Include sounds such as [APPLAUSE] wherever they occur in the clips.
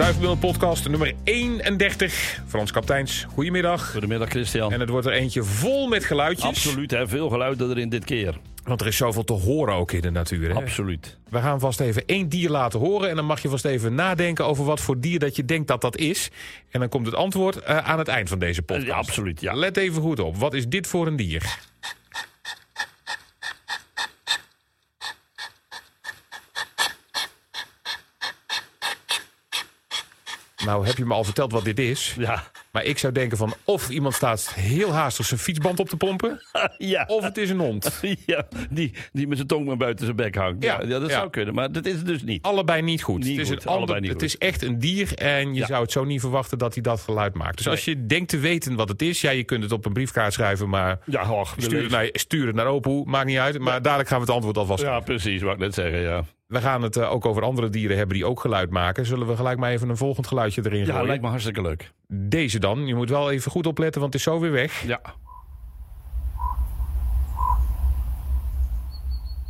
Stuifmeel podcast nummer 31. Frans Kapteins, goedemiddag. Goedemiddag Christian. En het wordt er eentje vol met geluidjes. Absoluut, hè? veel geluiden erin dit keer. Want er is zoveel te horen ook in de natuur. Hè? Absoluut. We gaan vast even één dier laten horen. En dan mag je vast even nadenken over wat voor dier dat je denkt dat dat is. En dan komt het antwoord uh, aan het eind van deze podcast. Ja, absoluut, ja. Let even goed op. Wat is dit voor een dier? Nou, heb je me al verteld wat dit is? Ja. Maar ik zou denken van of iemand staat heel haastig zijn fietsband op te pompen. [LAUGHS] ja. Of het is een hond. [LAUGHS] ja, die, die met zijn tong maar buiten zijn bek hangt. Ja, ja, dat zou kunnen. Maar dat is het dus niet. Allebei niet goed. Niet het is, goed, een ander, allebei niet het is echt een dier en je zou het zo niet verwachten dat hij dat geluid maakt. Dus als je denkt te weten wat het is, ja, je kunt het op een briefkaart schrijven, maar Ja, och, stuur het, naar, stuur het naar Opoe, maakt niet uit. Maar dadelijk gaan we het antwoord alvast Ja, precies, wat ik net zeggen, ja. We gaan het eh, ook over andere dieren hebben die ook geluid maken. Zullen we gelijk maar even een volgend geluidje erin Ja, gooien? lijkt me hartstikke leuk. Deze dan. Je moet wel even goed opletten, want het is zo weer weg. Ja.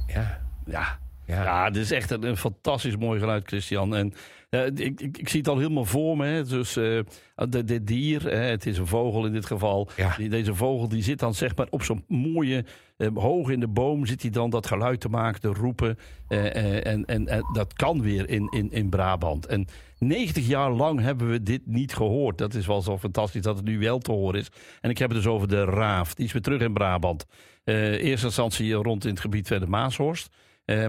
Ja, Ja. ja. Ja, dit is echt een, een fantastisch mooi geluid, Christian. En ik, ik, ik zie het al helemaal voor me. Hè. Dus eh, de- dit dier, hè, het is een vogel in dit geval. Ja. Die, deze vogel die zit dan zeg maar op zo'n mooie, eh, hoog in de boom zit hij dan dat geluid te maken, te roepen. Eh, en, en, en dat kan weer in, in, in Brabant. En 90 jaar lang hebben we dit niet gehoord. Dat is wel zo fantastisch dat het nu wel te horen is. En ik heb het dus over de raaf. Die is weer terug in Brabant. Eerste instantie rond in het gebied van de Maashorst.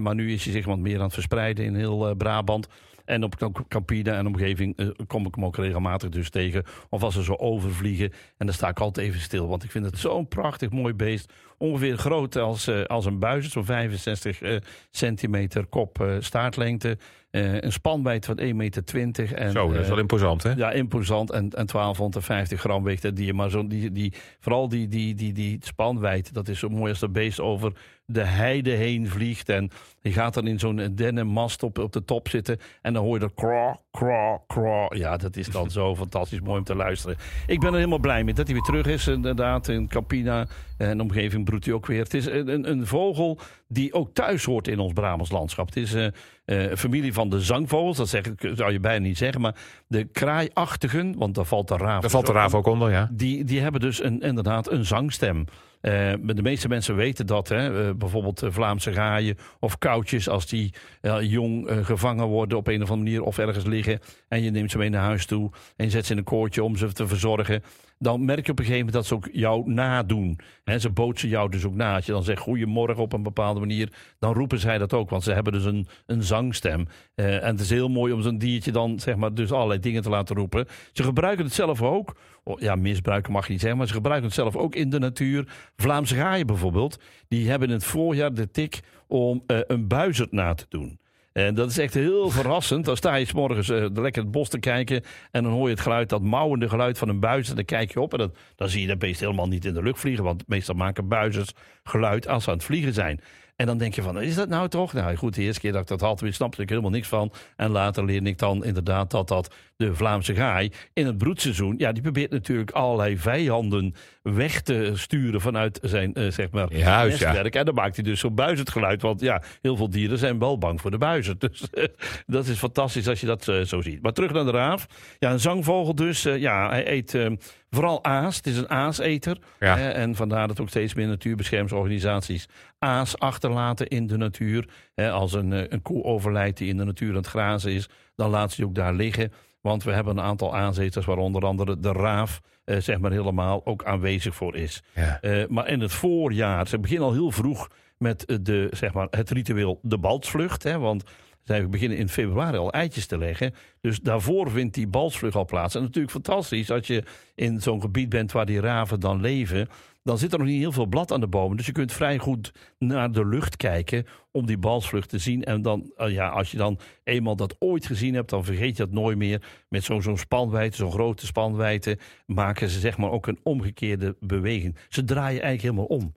Maar nu is hij zich wat meer aan het verspreiden in heel Brabant. En op Campina en omgeving eh, kom ik hem ook regelmatig dus tegen. Of als ze zo overvliegen. En dan sta ik altijd even stil. Want ik vind het zo'n prachtig mooi beest. Ongeveer groot als, eh, als een buis. Zo'n 65 eh, centimeter kop staartlengte. Eh, een spanwijdte van 1,20 meter. En, Zo, dat is eh, wel imposant, hè? ja, imposant en, en 1250 gram weegt dat dier. Maar zo, die, die, vooral die, die, die, die spanwijdte, dat is zo mooi als dat beest over de heide heen vliegt. En je gaat dan in zo'n dennenmast op, op de top zitten. En dan hoor je dat craw, craw, craw. Ja, dat is dan [LAUGHS] zo fantastisch mooi om te luisteren. Ik ben er helemaal blij mee dat hij weer terug is. Inderdaad, in Campina en omgeving broedt hij ook weer. Het is een, een, een vogel die ook thuis hoort in ons Brabants landschap. Het is eh, een familie van de zangvogels. Dat zeg ik, zou je bijna niet zeggen. Maar de kraaiachtigen, want daar valt de raaf. Daar valt de dus raaf ook onder, ja. die, die hebben dus een, inderdaad een zangstem. Eh, de meeste mensen weten dat. Hè? Eh, bijvoorbeeld Vlaamse gaaien of koutjes. Als die jong gevangen worden op een of andere manier. Of ergens liggen. En je neemt ze mee naar huis toe. En je zet ze in een koortje om ze te verzorgen. Dan merk je op een gegeven moment dat ze ook jou nadoen. Hè, ze bootsen jou dus ook na. Als je dan zegt goedemorgen op een bepaalde manier. Dan roepen zij dat ook. Want ze hebben dus een, een zangstem. Eh, en het is heel mooi om zo'n diertje dan zeg maar dus allerlei dingen te laten roepen. Ze gebruiken het zelf ook. Oh, ja, misbruiken mag je niet zeggen, maar ze gebruiken het zelf ook in de natuur. Vlaamse gaaien bijvoorbeeld, die hebben in het voorjaar de tik om eh, een buizerd na te doen. En dat is echt heel verrassend. Dan sta je 's morgens eh, lekker het bos te kijken. En dan hoor je het geluid, dat mouwende geluid van een. En dan kijk je op en dan zie je dat beest helemaal niet in de lucht vliegen. Want meestal maken buizers geluid als ze aan het vliegen zijn. En dan denk je van, is dat nou toch? Nou goed, de eerste keer dat ik dat had, snapte ik er helemaal niks van. En later leerde ik dan inderdaad dat dat de Vlaamse gaai in het broedseizoen... ja, die probeert natuurlijk allerlei vijanden weg te sturen vanuit zijn, eh, zeg maar, Juist, ja. nestwerk. En dan maakt hij dus zo'n buizerd geluid. Want ja, heel veel dieren zijn wel bang voor de buizerd. Dus eh, dat is fantastisch als je dat eh, zo ziet. Maar terug naar de raaf. Ja, een zangvogel dus. ja, hij eet eh, vooral aas. Het is een aaseter. Ja. Eh, en vandaar dat ook steeds meer natuurbeschermingsorganisaties aas achterlaten in de natuur. Eh, als een, eh, een koe overlijdt die in de natuur aan het grazen is, dan laat ze die ook daar liggen. Want we hebben een aantal aaseters, waar onder andere de raaf, eh, zeg maar helemaal, ook aanwezig voor is. Ja. Eh, maar in het voorjaar, ze beginnen al heel vroeg met eh, de, zeg maar, het ritueel de balsvlucht. Hè, want zij beginnen in februari al eitjes te leggen. Dus daarvoor vindt die balsvlucht al plaats. En natuurlijk fantastisch als je in zo'n gebied bent waar die raven dan leven. Dan zit er nog niet heel veel blad aan de bomen. Dus je kunt vrij goed naar de lucht kijken om die balsvlucht te zien. En dan, eh, ja, als je dan eenmaal dat ooit gezien hebt, dan vergeet je dat nooit meer. Met zo'n zo'n spanwijdte, zo'n grote spanwijdte, maken ze zeg maar ook een omgekeerde beweging. Ze draaien eigenlijk helemaal om.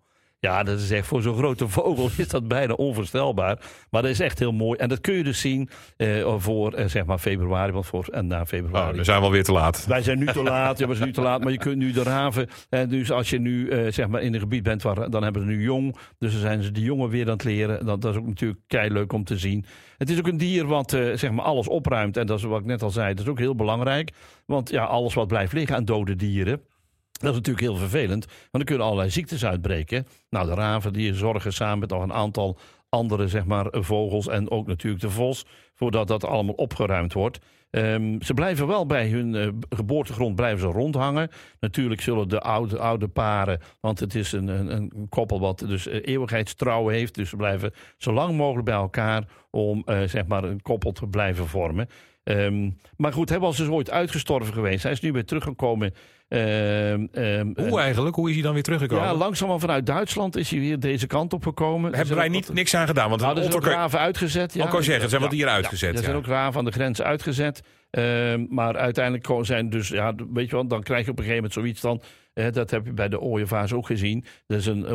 Ja, dat is echt voor zo'n grote vogel [LAUGHS] is dat bijna onvoorstelbaar. Maar dat is echt heel mooi. En dat kun je dus zien eh, voor eh, zeg maar februari, want voor en na februari. Oh, dan zijn we alweer te laat. Wij zijn nu te [LAUGHS] laat, ja, we zijn nu te laat. Maar je kunt nu de raven. Eh, dus als je nu zeg maar in een gebied bent, waar, dan hebben ze nu jong. Dus dan zijn ze de jongen weer aan het leren. Dat, dat is ook natuurlijk kei leuk om te zien. Het is ook een dier wat zeg maar alles opruimt. En dat is wat ik net al zei, dat is ook heel belangrijk. Want ja, alles wat blijft liggen aan dode dieren. Dat is natuurlijk heel vervelend, want er kunnen allerlei ziektes uitbreken. Nou, de raven die zorgen samen met nog een aantal andere zeg maar, vogels en ook natuurlijk de vos, voordat dat allemaal opgeruimd wordt. Ehm, ze blijven wel bij hun eh, geboortegrond blijven ze rondhangen. Natuurlijk zullen de oude, oude paren, want het is een, een, een koppel wat dus eh, eeuwigheidstrouw heeft. Dus ze blijven zo lang mogelijk bij elkaar om eh, zeg maar een koppel te blijven vormen. Ehm, maar goed, hij was dus ooit uitgestorven geweest. Hij is nu weer teruggekomen. Ehm, ehm, Hoe eigenlijk? Hoe is hij dan weer teruggekomen? ja, langzaam vanuit Duitsland is hij weer deze kant op gekomen. Hebben wij niet, wat- niks aan gedaan? Want Hadden ze ook raven uitgezet. Ja. Ook al zeggen, zijn wat Ja, uitgezet. er Ja, zijn ook raven aan de grens uitgezet. Ehm, maar uiteindelijk zijn dus, ja, weet je wel, dan krijg je op een gegeven moment zoiets dan. dat heb je bij de ooievaars ook gezien. Er is een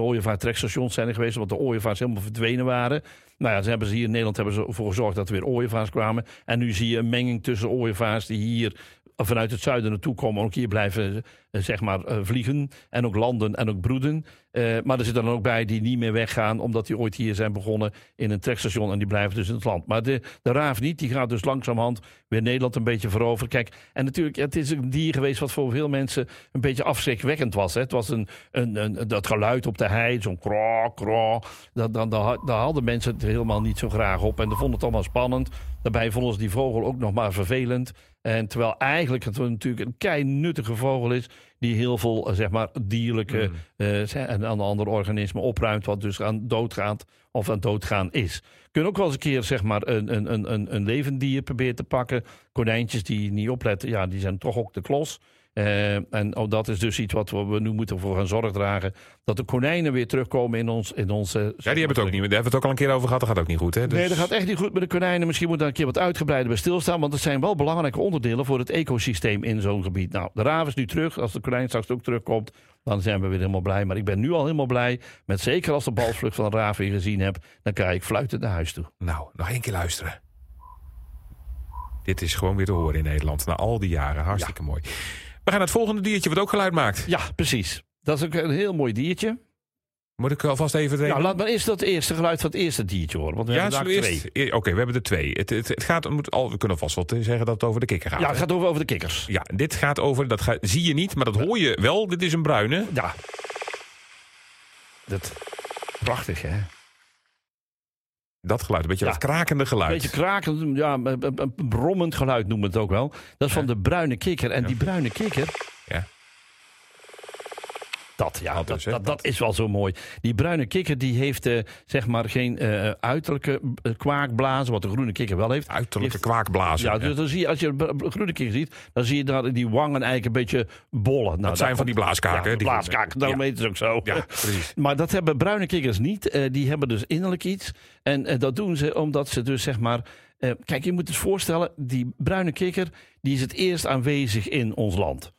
zijn er geweest, want de ooievaars helemaal verdwenen waren. Nou ja, ze hebben ze hier in Nederland hebben ze ervoor gezorgd dat er weer ooievaars kwamen. En nu zie je een menging tussen ooievaars die hier vanuit het zuiden naartoe komen. Ook hier blijven eh, zeg maar, eh, vliegen. En ook landen en ook broeden. Eh, maar er zitten dan ook bij die niet meer weggaan. Omdat die ooit hier zijn begonnen in een trekstation. En die blijven dus in het land. Maar de, de raaf niet. Die gaat dus langzamerhand weer Nederland een beetje veroveren. Kijk, en natuurlijk, het is een dier geweest wat voor veel mensen een beetje afschrikwekkend was. Hè. Het was een, een, een, dat geluid op de hei. Zo'n kro, kro. Dat, dat, daar hadden mensen het helemaal niet zo graag op. En dat vonden het allemaal spannend. Daarbij vonden ze die vogel ook nog maar vervelend. En terwijl eigenlijk het natuurlijk een kei nuttige vogel is. Die heel veel eh, zeg maar, dierlijke eh, zeg- en aan andere organismen opruimt. Wat dus aan doodgaat of aan doodgaan is. Kun ook wel eens een keer zeg maar, een, een, een, een, een levend dier proberen te pakken. Konijntjes die niet opletten, ja, die zijn toch ook de klos. Eh, en oh, dat is dus iets wat we, we nu moeten voor gaan zorg dragen. Dat de konijnen weer terugkomen in, ons, in onze... Ja, die hebben het ook niet meer. Daar hebben we het ook al een keer over gehad. Dat gaat ook niet goed, hè? Dus- Nee, dat gaat echt niet goed met de konijnen. Misschien moet daar een keer wat uitgebreider bij stilstaan. Want het zijn wel belangrijke onderdelen voor het ecosysteem in zo'n gebied. Nou, de raaf is nu terug. Als de konijn straks ook terugkomt, dan zijn we weer helemaal blij. Maar ik ben nu al helemaal blij. Met zeker als de balvlucht van de raaf weer gezien heb. Dan krijg ik fluitend naar huis toe. Nou, nog één keer luisteren. Dit is gewoon weer te horen in Nederland. Na al die jaren. Hartstikke mooi. We gaan naar het volgende diertje wat ook geluid maakt. Ja, precies. Dat is ook een heel mooi diertje. Moet ik alvast even... Nou, laat maar eerst dat eerste geluid van het eerste diertje horen. Want we ja, hebben daar twee. eerst... e- Oké, we hebben er twee. Het, het, het gaat, moet al, we kunnen vast wel zeggen dat het over de kikker gaat. Ja, het gaat over, over de kikkers. Ja, dit gaat over, dat ga, zie je niet, maar dat hoor je wel. Dit is een bruine. Ja. Dat, prachtig, hè? Dat geluid, een beetje Ja. dat krakende Een geluid. beetje krakend, ja, een, een- een brommend geluid noemen we het ook wel. Dat is van de bruine kikker. En die bruine kikker, Ja. Dat, ja, Dat dat, is wel zo mooi. Die bruine kikker die heeft eh, zeg maar geen eh, uiterlijke eh, kwaakblazen, wat de groene kikker wel heeft. Uiterlijke Heeft- kwaakblazen. Ja, dus dan zie je, als je een br- groene kikker ziet, dan zie je daar die wangen eigenlijk een beetje bollen. Nou, dat zijn van die blaaskaken. Ja, de die- blaaskaken, daarom ja. heet het ook zo. Ja, precies. [LAUGHS] Maar dat hebben bruine kikkers niet. Die hebben dus innerlijk iets. En dat doen ze omdat ze dus zeg maar. kijk, je moet eens voorstellen, die bruine kikker die is het eerst aanwezig in ons land.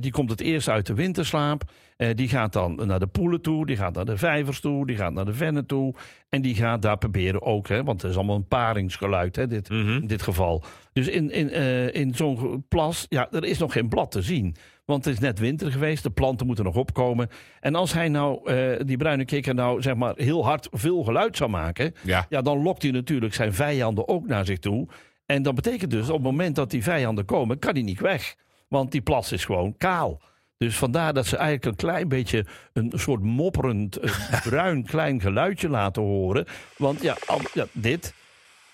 Die komt het eerst uit de winterslaap. Eh, die gaat dan naar de poelen toe, die gaat naar de vijvers toe, die gaat naar de vennen toe. En die gaat daar proberen ook, hè, want het is allemaal een paringsgeluid hè, dit, Mhm. in dit geval. Dus in, in, eh, in zo'n plas, ja, er is nog geen blad te zien. Want het is net winter geweest, de planten moeten nog opkomen. En als hij nou, eh, die bruine kikker nou, zeg maar, heel hard veel geluid zou maken... Ja. ja, dan lokt hij natuurlijk zijn vijanden ook naar zich toe. En dat betekent dus, op het moment dat die vijanden komen, kan hij niet weg. Want die plas is gewoon kaal. Dus vandaar dat ze eigenlijk een klein beetje een soort mopperend, eh, [LAUGHS] bruin klein geluidje laten horen. Want ja, al- ja dit.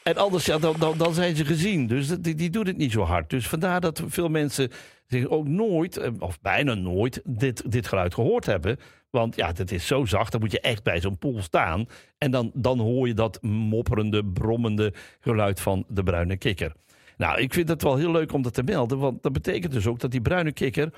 En anders, ja, dan, dan, dan zijn ze gezien. Dus dat- die, die doet het niet zo hard. Dus vandaar dat veel mensen zich ook nooit, eh, of bijna nooit, dit, dit geluid gehoord hebben. Want ja, het is zo zacht, dan moet je echt bij zo'n poel staan. En dan, dan hoor je dat mopperende, brommende geluid van de bruine kikker. Nou, ik vind het wel heel leuk om dat te melden. Want dat betekent dus ook dat die bruine kikker,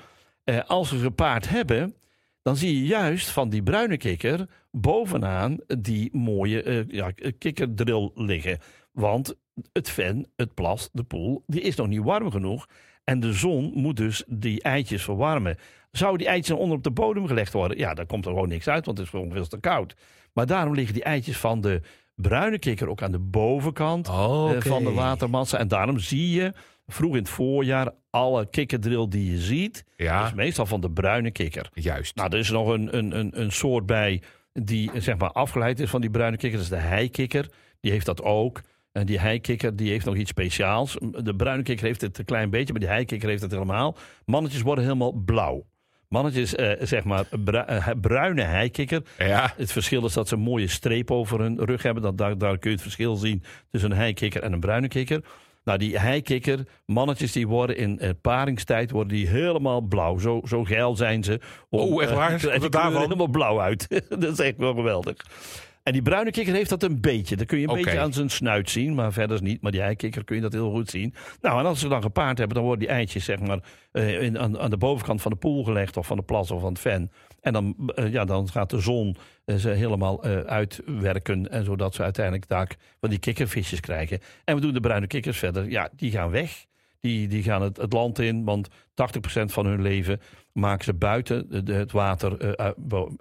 eh, als ze gepaard hebben, dan zie je juist van die bruine kikker bovenaan die mooie eh, ja, kikkerdril liggen. Want het ven, het plas, de poel, die is nog niet warm genoeg. En de zon moet dus die eitjes verwarmen. Zou die eitjes dan onder op de bodem gelegd worden? Ja, dan komt er gewoon niks uit, want het is gewoon veel te koud. Maar daarom liggen die eitjes van de bruine kikker ook aan de bovenkant Oh, eh, van de watermassa. En daarom zie je vroeg in het voorjaar alle kikkerdril die je ziet, Ja, is meestal van de bruine kikker. juist. Nou, er is nog een, een, een, een soort bij die zeg maar afgeleid is van die bruine kikker. Dat is de heikikker. Die heeft dat ook. En die heikikker die heeft nog iets speciaals. De bruine kikker heeft het een klein beetje, maar die heikikker heeft het helemaal. Mannetjes worden helemaal blauw. Mannetjes, eh, zeg maar, eh, bruine heikikker. Ja, Het verschil is dat ze een mooie streep over hun rug hebben. Dat, daar, daar kun je het verschil zien tussen een heikikker en een bruine kikker. Nou, die heikikker, mannetjes die worden in eh, paringstijd worden die helemaal blauw. Zo, zo geil zijn ze. Oh, echt waar? eh, [LAUGHS] die kleuren daarvan? helemaal blauw uit. [LAUGHS] dat is echt wel geweldig. En die bruine kikker heeft dat een beetje. Dat kun je een beetje aan zijn snuit zien, maar verder niet. Maar die heikikker kun je dat heel goed zien. Nou, en als ze dan gepaard hebben, dan worden die eitjes zeg maar, eh, in, aan, aan de bovenkant van de poel gelegd... of van de plas of van het ven. En dan, eh, ja, dan gaat de zon eh, ze helemaal eh, uitwerken... En zodat ze uiteindelijk daar van die kikkervisjes krijgen. En we doen de bruine kikkers verder. Ja, die gaan weg. Die, die gaan het, het land in, want 80% van hun leven maken ze buiten het water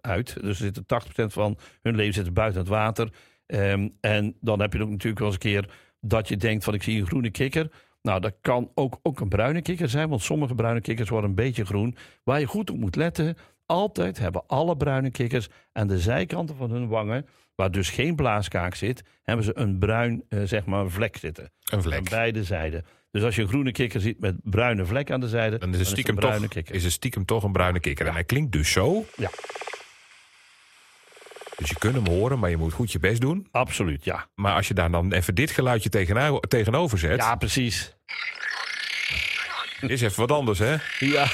uit-. Dus zitten 80% van hun leven zitten buiten het water. Ehm, en dan heb je ook natuurlijk wel eens een keer dat je denkt van ik zie een groene kikker. Nou, dat kan ook, ook een bruine kikker zijn, want sommige bruine kikkers worden een beetje groen. Waar je goed op moet letten, altijd hebben alle bruine kikkers aan de zijkanten van hun wangen, waar dus geen blaaskaak zit, hebben ze een bruin eh, zeg maar vlek zitten. een Aan vlek. beide zijden. Dus als je een groene kikker ziet met bruine vlek aan de zijde, Dan is het stiekem, een bruine toch, kikker. is het stiekem toch een bruine kikker. En hij klinkt dus zo. Ja. Dus je kunt hem horen, maar je moet goed je best doen. Absoluut, ja. Maar als je daar dan even dit geluidje tegeno- tegenover zet... Ja, precies. is even wat anders, hè? Ja.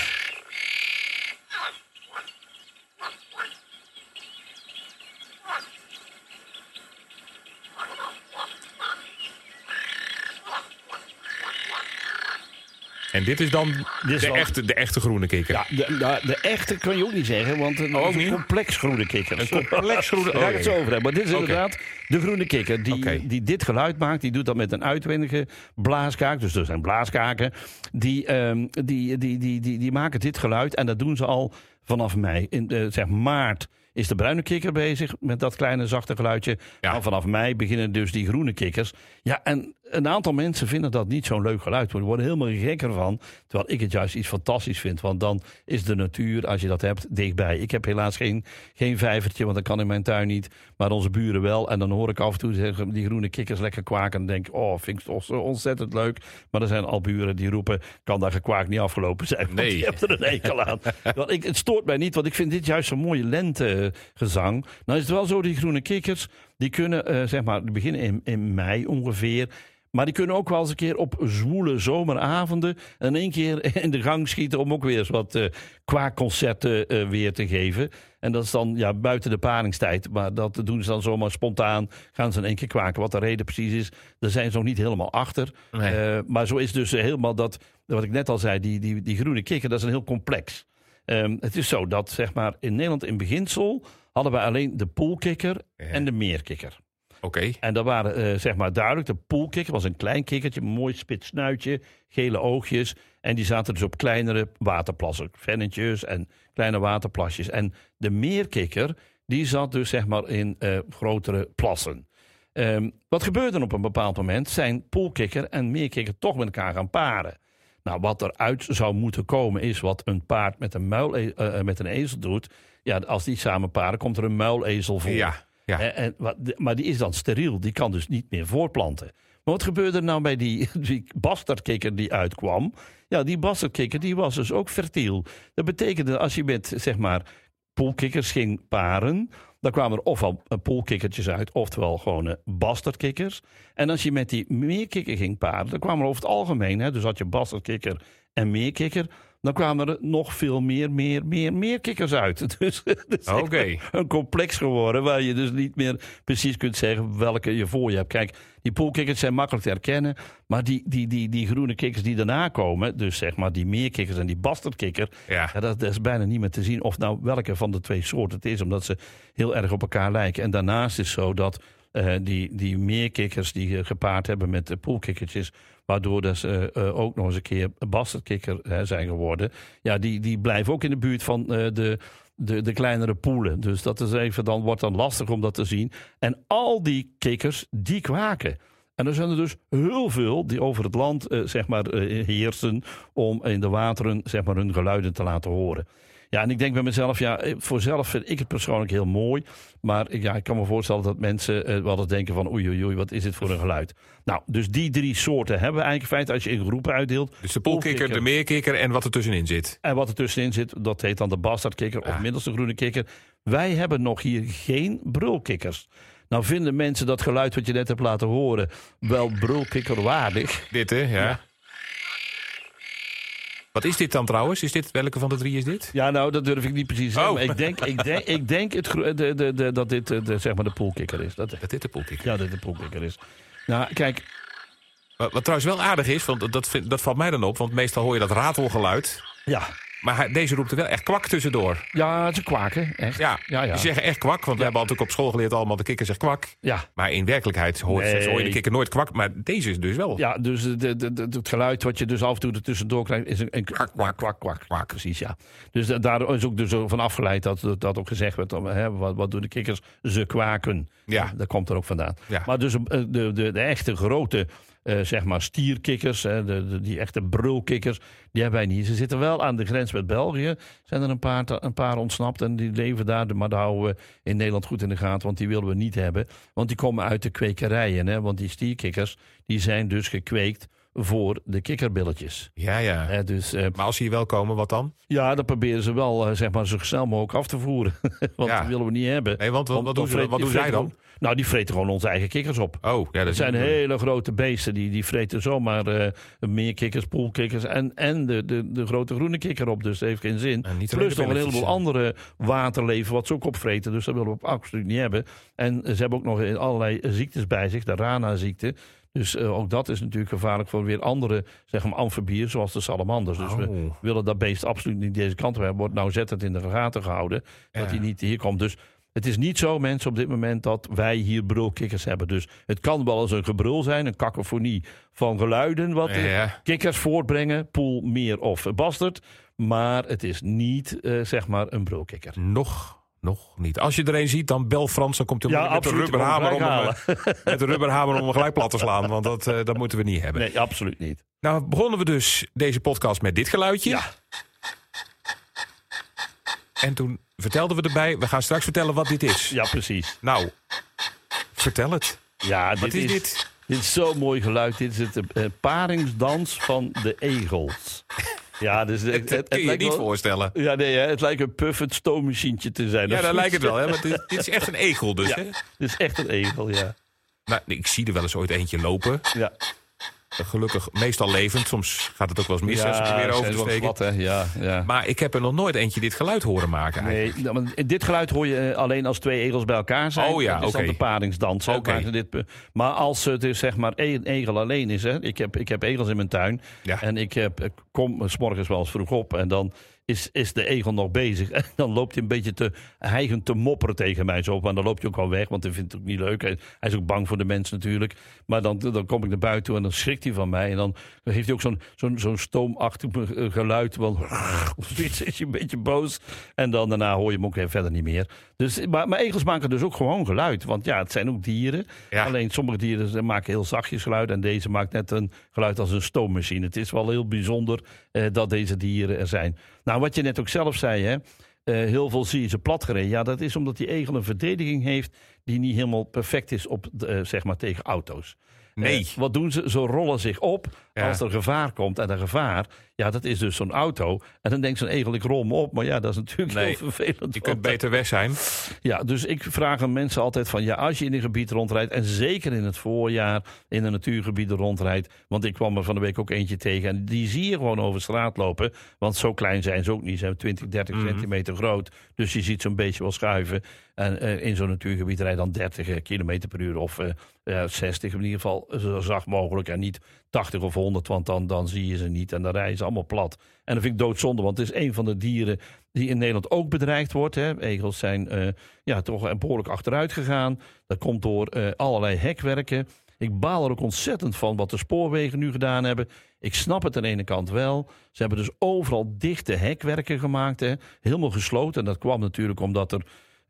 En dit is dan Dit is de, wel- echte, de echte groene kikker. Ja, de, de, de echte kan je ook niet zeggen, want het Oh, is een complex groene kikker. Een complex groene- Daar ga ik oh, het zo over hebben. Maar dit is inderdaad de groene kikker die, die dit geluid maakt. Die doet dat met een uitwendige blaaskaak. Dus er zijn blaaskaken. Die, ehm, die, die, die, die, die maken dit geluid en dat doen ze al vanaf mei. In eh, zeg maart is de bruine kikker bezig met dat kleine zachte geluidje. Ja. Maar vanaf mei beginnen dus die groene kikkers. Ja, en een aantal mensen vinden dat niet zo'n leuk geluid. Die worden helemaal gek ervan. Terwijl ik het juist iets fantastisch vind. Want dan is de natuur, als je dat hebt, dichtbij. Ik heb helaas geen, geen vijvertje, want dat kan in mijn tuin niet. Maar onze buren wel. En dan hoor ik af en toe die groene kikkers lekker kwaken. En denk oh, vind ik ontzettend leuk. Maar er zijn al buren die roepen, kan dat gekwaak niet afgelopen zijn. Want Nee. je hebt er een hekel aan. [LAUGHS] want ik, het stoort mij niet, want ik vind dit juist zo'n mooie lentegezang. Nou is het wel zo, die groene kikkers, die kunnen, eh, zeg maar, die beginnen in, in mei ongeveer. Maar die kunnen ook wel eens een keer op zwoele zomeravonden in één keer [LAUGHS] in de gang schieten om ook weer eens wat eh kwaakconcerten eh, weer te geven. En dat is dan ja, buiten de paringstijd. Maar dat doen ze dan zomaar spontaan. Gaan ze in één keer kwaken. Wat de reden precies is, daar zijn ze nog niet helemaal achter. Nee. Maar zo is dus helemaal dat, wat ik net al zei, die, die, die groene kikker, dat is een heel complex. Ehm, het is zo dat zeg maar, in Nederland in beginsel hadden wij alleen de poolkikker Ja. en de meerkikker. Oké. En dat waren eh, zeg maar duidelijk, de poolkikker was een klein kikkertje, een mooi spits snuitje, gele oogjes. En die zaten dus op kleinere waterplassen, vennetjes en kleine waterplasjes. En de meerkikker, die zat dus zeg maar in eh, grotere plassen. Ehm, wat gebeurde er op een bepaald moment? Zijn poolkikker en meerkikker toch met elkaar gaan paren. Nou, wat eruit zou moeten komen is wat een paard met een, muil, met een ezel doet. Ja, als die samen paren, komt er een muilezel voor. Ja. ja. En, en, maar die is dan steriel, die kan dus niet meer voortplanten. Maar wat gebeurde er nou bij die, [LAUGHS] die bastardkikker die uitkwam? Ja, die bastardkikker die was dus ook fertiel. Dat betekende als je met zeg maar poolkikkers ging paren, dan kwamen er ofwel eh, poolkikkertjes uit, oftewel gewone bastardkikkers. En als je met die meerkikker ging paren, dan kwamen er over het algemeen, hè, dus had je bastardkikker en meerkikker, dan kwamen er nog veel meer, meer, meer, meer kikkers uit. [LAUGHS] Dus het is een complex geworden waar je dus niet meer precies kunt zeggen welke je voor je hebt. Kijk, die poolkikkers zijn makkelijk te herkennen, maar die, die, die, die groene kikkers die daarna komen, dus zeg maar die meerkikkers en die bastardkikker, Ja. ja, dat, dat is bijna niet meer te zien of nou welke van de twee soorten het is, omdat ze heel erg op elkaar lijken. En daarnaast is het zo dat eh, die, die meerkikkers die eh, gepaard hebben met de poolkikkertjes. Waardoor dat ze eh, ook nog eens een keer bastardkikker zijn geworden. Ja, die, die blijven ook in de buurt van de, de, de kleinere poelen. Dus dat is even, dan wordt dan lastig om dat te zien. En al die kikkers, die kwaken. En er zijn er dus heel veel die over het land eh, zeg maar, eh, heersen om in de wateren zeg maar, hun geluiden te laten horen. Ja, en ik denk bij mezelf, ja, eh, voor zelf vind ik het persoonlijk heel mooi. Maar ja, ik kan me voorstellen dat mensen eh, wel eens denken van oei, oei, oei, wat is dit voor een geluid? Nou, dus die drie soorten hebben we eigenlijk in feite als je in groepen uitdeelt. Dus de poolkikker, de meerkikker en wat er tussenin zit. En wat er tussenin zit, dat heet dan de bastardkikker of Ah. middelste groene kikker. Wij hebben nog hier geen brulkikkers. Nou vinden mensen dat geluid wat je net hebt laten horen wel brulkikkerwaardig. Dit, hè? Ja. Wat is dit dan trouwens? Is dit, welke van de drie is dit? Ja, nou, dat durf ik niet precies te zeggen. Oh. Maar ik denk, ik denk, ik denk het, de, de, de, dat dit eh, de, zeg maar de poolkikker is. Dat, Dat dit de poolkikker. ja, dat dit de poolkikker is. Nou, kijk, Wat, wat trouwens wel aardig is, want dat, vind- dat valt mij dan op. Want meestal hoor je dat ratelgeluid. ja, Maar deze roept er wel echt kwak tussendoor. ja ze kwaken, echt. Ja, ja, ja. die zeggen echt kwak. Want we hebben natuurlijk op school geleerd allemaal de kikker zegt kwak. Ja, Maar in werkelijkheid Nee. hoor je de kikker nooit kwak. Maar deze is dus wel. Ja, dus de, de, de- het geluid wat je dus af en toe er tussendoor krijgt is een, een kwak, kwak, kwak, kwak, kwak. Precies, ja. Dus da- daar is ook dus van afgeleid dat dat dat ook gezegd werd. Hè, wat, wat doen de kikkers? Ze kwaken. Ja. Daar komt er ook vandaan. Ja. Maar dus eh, de, de, de echte grote, eh, zeg maar, stierkikkers, hè, de, die echte brulkikkers, die hebben wij niet. Ze zitten wel aan de grens met België. Zijn er een paar, een paar ontsnapt en die leven daar. Maar daar houden we in Nederland goed in de gaten, want die willen we niet hebben. Want die komen uit de kwekerijen. Hè? Want die stierkikkers, die zijn dus gekweekt voor de kikkerbilletjes. Ja, ja. Hè, dus eh, Maar als ze hier wel komen, wat dan? ja, dat proberen ze wel eh, zeg maar, zo snel mogelijk af te voeren. [LAUGHS] want Ja. dat willen we niet hebben. Nee, want wat, Want wat dan doen, ze, vreet- wat die doen zij dan? Nou, die vreten gewoon onze eigen kikkers op. Oh, ja, dat zijn hele grote beesten. Die, die vreten zomaar eh meerkikkers, poolkikkers en, en de, de, de grote groene kikker op. Dus dat heeft geen zin. Alleen Plus nog een heleboel andere waterleven wat ze ook opvreten. Dus dat willen we absoluut niet hebben. En ze hebben ook nog allerlei ziektes bij zich. De Rana-ziekte. Dus eh, ook dat is natuurlijk gevaarlijk voor weer andere zeg maar, amfibieën, zoals de salamanders. Dus we Oh. willen dat beest absoluut niet deze kant op hebben. Wordt nauwzettend in de gaten gehouden. Dat hij niet hier komt. Dus het is niet zo, mensen, op dit moment dat wij hier brulkikkers hebben. Dus het kan wel eens een gebrul zijn, een kakofonie van geluiden. wat Ja. kikkers voortbrengen, poel, meer of bastard. Maar het is niet, eh, zeg maar, een brulkikker. Nog, nog niet. Als je er een ziet, dan bel Frans. Dan komt hij Ja, met de rubberhamer om, hem, eh, met de rubberhamer om hem gelijk plat te slaan. Want dat, eh, dat moeten we niet hebben. Nee, absoluut niet. Nou, begonnen we dus deze podcast met dit geluidje. Ja. En toen vertelden we erbij, we gaan straks vertellen wat dit is. Ja, precies. Nou, vertel het. Ja, dit Wat is is, dit? Dit is zo'n mooi geluid. Dit is het eh, paringsdans van de egels. Ja, dus het, Dat kun je je lijkt niet wel- voorstellen. Ja, nee, hè, het lijkt een puffend stoommachientje te zijn. Ja, dat lijkt het wel. Hè? Maar dit, dit is echt een egel dus. Ja, Hè? dit is echt een egel, ja. Nou, ik zie er wel eens ooit eentje lopen. Ja, Gelukkig meestal levend. Soms gaat het ook wel eens mis als ze proberen over te steken. glad? Ja, ja. Maar ik heb er nog nooit eentje dit geluid horen maken. eigenlijk. Nee, nou, maar dit geluid hoor je eh, alleen als twee egels bij elkaar zijn. Oh ja, dat is dan oké. de paringsdans. waar ze dit, maar als het dus zeg maar één egel alleen is. Hè, ik, heb, ik heb egels in mijn tuin. Ja. En ik, heb, ik kom s morgens wel eens vroeg op. En dan is, is de egel nog bezig. [LAUGHS] En dan loopt hij een beetje te hijgend te mopperen tegen mij. Zo. Maar dan loopt hij ook wel weg, want hij vindt het ook niet leuk. Hij, hij is ook bang voor de mensen natuurlijk. Maar dan, dan kom ik naar buiten toe en dan schrikt hij van mij. En dan, dan heeft hij ook zo'n zo'n zo'n stoomachtig geluid. Want [LAUGHS] zoiets is hij een beetje boos. En dan daarna hoor je hem ook weer verder niet meer. Dus, maar, maar egels maken dus ook gewoon geluid. Want ja, het zijn ook dieren. Ja. Alleen sommige dieren maken heel zachtjes geluid. En deze maakt net een geluid als een stoommachine. Het is wel heel bijzonder eh, dat deze dieren er zijn. Nou, wat je net ook zelf zei, hè. eh, heel veel zie je ze platgereden. Ja, dat is omdat die egel een verdediging heeft die niet helemaal perfect is op, de, eh, zeg maar, tegen auto's. Nee. Eh, wat doen ze? Ze rollen zich op Ja. als er gevaar komt. En dat gevaar, ja, dat is dus zo'n auto. En dan denkt zo'n egel, ik rol me op. Maar ja, dat is natuurlijk Nee, heel vervelend. Je kunt beter weg zijn. ja, dus ik vraag aan mensen altijd van... ja, als je in een gebied rondrijdt... en zeker in het voorjaar in de natuurgebieden rondrijdt... want ik kwam er van de week ook eentje tegen... en die zie je gewoon over straat lopen. Want zo klein zijn ze ook niet. Ze zijn 20, 30 Mhm. centimeter groot. Dus je ziet zo'n beetje wel schuiven. En eh, in zo'n natuurgebied rijdt dan 30 kilometer per uur... of eh, ja, 60 in ieder geval zo zacht mogelijk... en niet 80 of 100, want dan, dan zie je ze niet en dan rijden ze allemaal plat. En dat vind ik doodzonde, want het is een van de dieren die in Nederland ook bedreigd wordt. Hè. Egels zijn ja, toch behoorlijk achteruit gegaan. Dat komt door allerlei hekwerken. Ik baal er ook ontzettend van wat de spoorwegen nu gedaan hebben. Ik snap het aan de ene kant wel. Ze hebben dus overal dichte hekwerken gemaakt. Hè. Helemaal gesloten. En dat kwam natuurlijk omdat er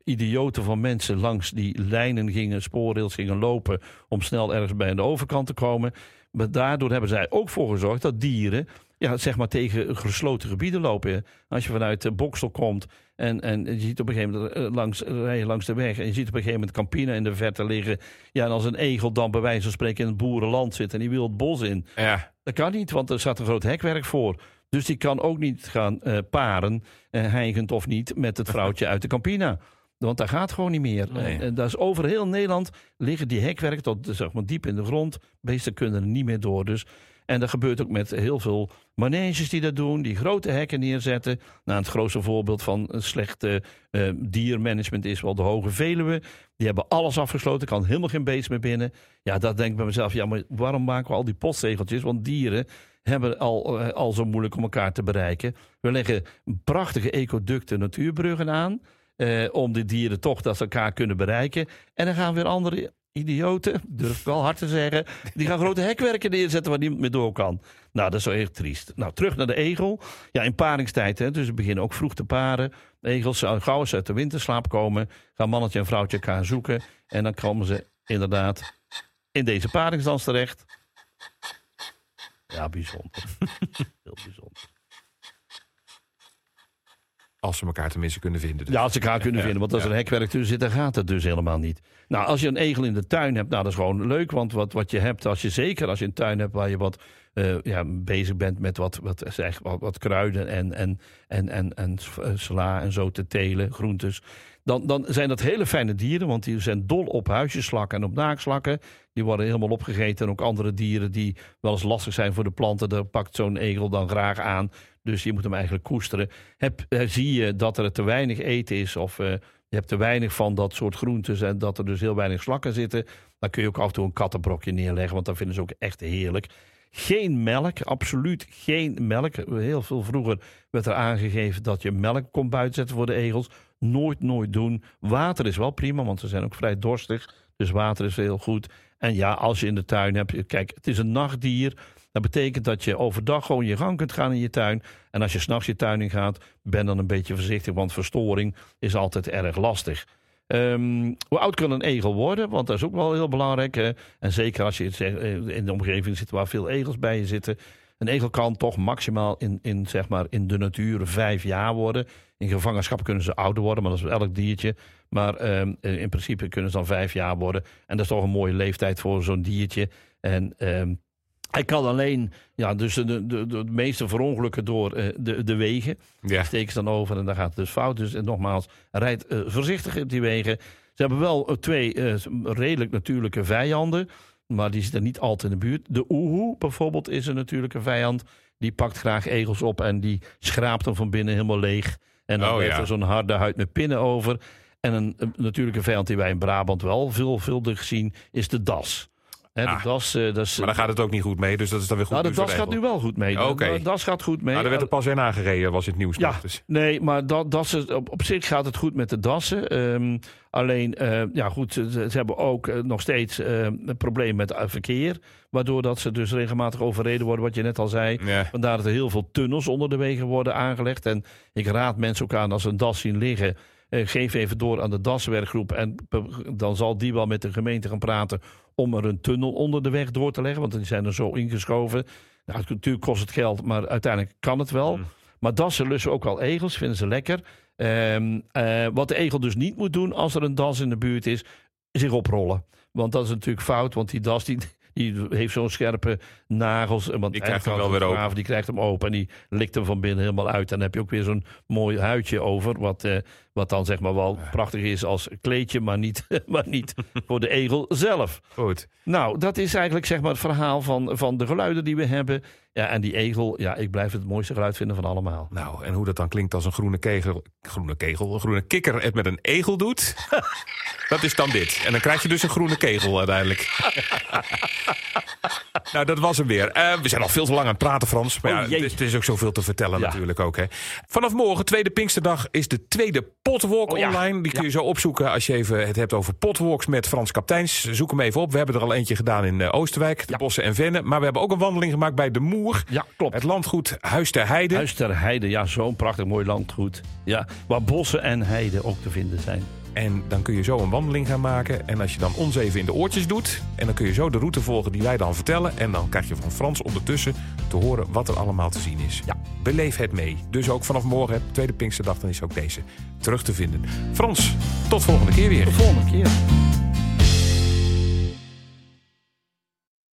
idioten van mensen langs die lijnen gingen, spoorrails gingen lopen. om snel ergens bij aan de overkant te komen. Maar daardoor hebben zij ook voor gezorgd dat dieren ja, zeg maar tegen gesloten gebieden lopen. Als je vanuit Boksel komt en, en je ziet op een gegeven moment eh, langs, rijden langs de weg... en je ziet op een gegeven moment Campina in de verte liggen... ja, en als een egel dan bij wijze van spreken in het boerenland zit... en die wil het bos in, ja. dat kan niet, want er staat een groot hekwerk voor... Dus die kan ook niet gaan uh, paren, uh, heigend of niet, met het vrouwtje uit de Campina. Want dat gaat gewoon niet meer. Nee. En, en dat is over heel Nederland liggen die hekwerken tot zeg maar, diep in de grond. Beesten kunnen er niet meer door. Dus. En dat gebeurt ook met heel veel maneges die dat doen, die grote hekken neerzetten. Nou, het grootste voorbeeld van een slechte uh, diermanagement is wel de Hoge Veluwe. Die hebben alles afgesloten, kan helemaal geen beest meer binnen. Ja, dat denk ik bij mezelf, ja, maar waarom maken we al die postzegeltjes? Want dieren hebben al, uh, al zo moeilijk om elkaar te bereiken. We leggen prachtige ecoducten natuurbruggen aan. Uh, om die dieren toch dat ze elkaar kunnen bereiken. En dan gaan weer andere idioten, durf ik wel hard te zeggen, die gaan grote hekwerken neerzetten waar niemand meer door kan. Nou, dat is wel echt triest. Nou, terug naar de egel. Ja, in paringstijd, hè, dus we beginnen ook vroeg te paren. De egels gauw eens uit de winterslaap komen, gaan mannetje en vrouwtje elkaar zoeken. En dan komen ze inderdaad in deze paringsdans terecht. Ja, bijzonder. [LAUGHS] Heel bijzonder. Als ze elkaar tenminste kunnen vinden. Dus. Ja, als ze elkaar kunnen vinden. Want als er een hekwerk tussen zit, dan gaat het dus helemaal niet. Nou, als je een egel in de tuin hebt, nou, dat is gewoon leuk. Want wat, wat je hebt, als je zeker als je een tuin hebt waar je wat uh, ja, bezig bent met wat, wat, zeg, wat, wat kruiden en, en, en, en, en sla en zo te telen, groentes. Dan, dan zijn dat hele fijne dieren, want die zijn dol op huisjeslakken en op naakslakken. Die worden helemaal opgegeten. En ook andere dieren die wel eens lastig zijn voor de planten, daar pakt zo'n egel dan graag aan. Dus je moet hem eigenlijk koesteren. Heb, zie je dat er te weinig eten is of uh, je hebt te weinig van dat soort groentes en dat er dus heel weinig slakken zitten, dan kun je ook af en toe een kattenbrokje neerleggen, want dat vinden ze ook echt heerlijk. Geen melk, absoluut geen melk. Heel veel vroeger werd er aangegeven dat je melk kon buitenzetten voor de egels. Nooit, nooit doen. Water is wel prima, want ze zijn ook vrij dorstig. Dus water is heel goed. En ja, als je in de tuin hebt, kijk, het is een nachtdier. Dat betekent dat je overdag gewoon je gang kunt gaan in je tuin. En als je s'nachts je tuin in gaat, ben dan een beetje voorzichtig, want verstoring is altijd erg lastig. Um, hoe oud kan een egel worden? Want dat is ook wel heel belangrijk. Hè? En zeker als je in de omgeving zit waar veel egels bij je zitten. Een egel kan toch maximaal in, in, zeg maar, in de natuur vijf jaar worden. In gevangenschap kunnen ze ouder worden, maar dat is elk diertje. Maar um, in principe kunnen ze dan vijf jaar worden. En dat is toch een mooie leeftijd voor zo'n diertje. En um, hij kan alleen, ja, dus de, de, de, meeste verongelukken door uh, de, de wegen. Ja. Ze dan over en dan gaat het dus fout. Dus en nogmaals, rijd uh, voorzichtig op die wegen. Ze hebben wel uh, twee redelijk natuurlijke vijanden. Maar die zitten niet altijd in de buurt. De oehoe bijvoorbeeld is een natuurlijke vijand. Die pakt graag egels op en die schraapt hem van binnen helemaal leeg. En dan Oh, heeft ja. er zo'n harde huid met pinnen over. En een, een natuurlijke vijand die wij in Brabant wel veelvuldig zien, is de das. Hè, de Ah, das, eh, dat is, Maar daar gaat het ook niet goed mee, dus dat is dan weer goed nou, de nieuws das gaat nu wel goed mee. Oké. De das gaat goed mee. Nou, er werd er pas in aangereden, was in het nieuws. Ja, nog, dus. nee, maar dat, dassen, op, op zich gaat het goed met de dassen. Ehm, alleen, eh, ja goed, ze, ze hebben ook eh, nog steeds eh, een probleem met eh, verkeer. Waardoor dat ze dus regelmatig overreden worden, wat je net al zei. Ja. Vandaar dat er heel veel tunnels onder de wegen worden aangelegd. En ik raad mensen ook aan als ze een das zien liggen. Eh, geef even door aan de daswerkgroep. En dan zal die wel met de gemeente gaan praten. om er een tunnel onder de weg door te leggen. Want die zijn er zo ingeschoven. Nou, natuurlijk kost het geld, maar uiteindelijk kan het wel. Mm. Maar dassen lussen ook wel egels, vinden ze lekker. Ehm, eh, wat de egel dus niet moet doen als er een das in de buurt is, zich oprollen. Want dat is natuurlijk fout, want die das die, die heeft zo'n scherpe nagels. en Want Die krijgt hem eigenlijk wel weer open. Die krijgt hem open en die likt hem van binnen helemaal uit. En dan heb je ook weer zo'n mooi huidje over. Wat, eh, wat dan zeg maar wel prachtig is als kleedje, maar niet, [LAUGHS] maar niet [LAUGHS] voor de egel zelf. Goed. Nou, dat is eigenlijk zeg maar het verhaal van, van de geluiden die we hebben. Ja, en die egel, ja, ik blijf het mooiste geluid vinden van allemaal. Nou, en hoe dat dan klinkt als een groene kegel, groene kegel, een groene kikker het met een egel doet, [LAUGHS] dat is dan dit. En dan krijg je dus een groene kegel uiteindelijk. Nou, dat was hem weer. Eh, we zijn al veel te lang aan het praten, Frans. Maar Oh, ja, het, is, het is ook zoveel te vertellen Ja. natuurlijk ook. Hè. Vanaf morgen, tweede Pinksterdag, is de tweede Potwalk Oh, ja. online. Die kun je zo opzoeken als je even het hebt over potwalks met Frans Kapteins. Zoek hem even op. We hebben er al eentje gedaan in eh, Oosterwijk, de. Bossen en Vennen. Maar we hebben ook een wandeling gemaakt bij De Moer. Ja, klopt. Het landgoed Huis ter Heide. Huis ter Heide, ja, zo'n prachtig mooi landgoed. Ja, waar bossen en heiden ook te vinden zijn. En dan kun je zo een wandeling gaan maken. En als je dan ons even in de oortjes doet. En dan kun je zo de route volgen die wij dan vertellen. En dan krijg je van Frans ondertussen te horen wat er allemaal te zien is. Ja. Beleef het mee. Dus ook vanaf morgen, tweede Pinksterdag, dan is ook deze terug te vinden. Frans, tot volgende keer weer. De volgende keer.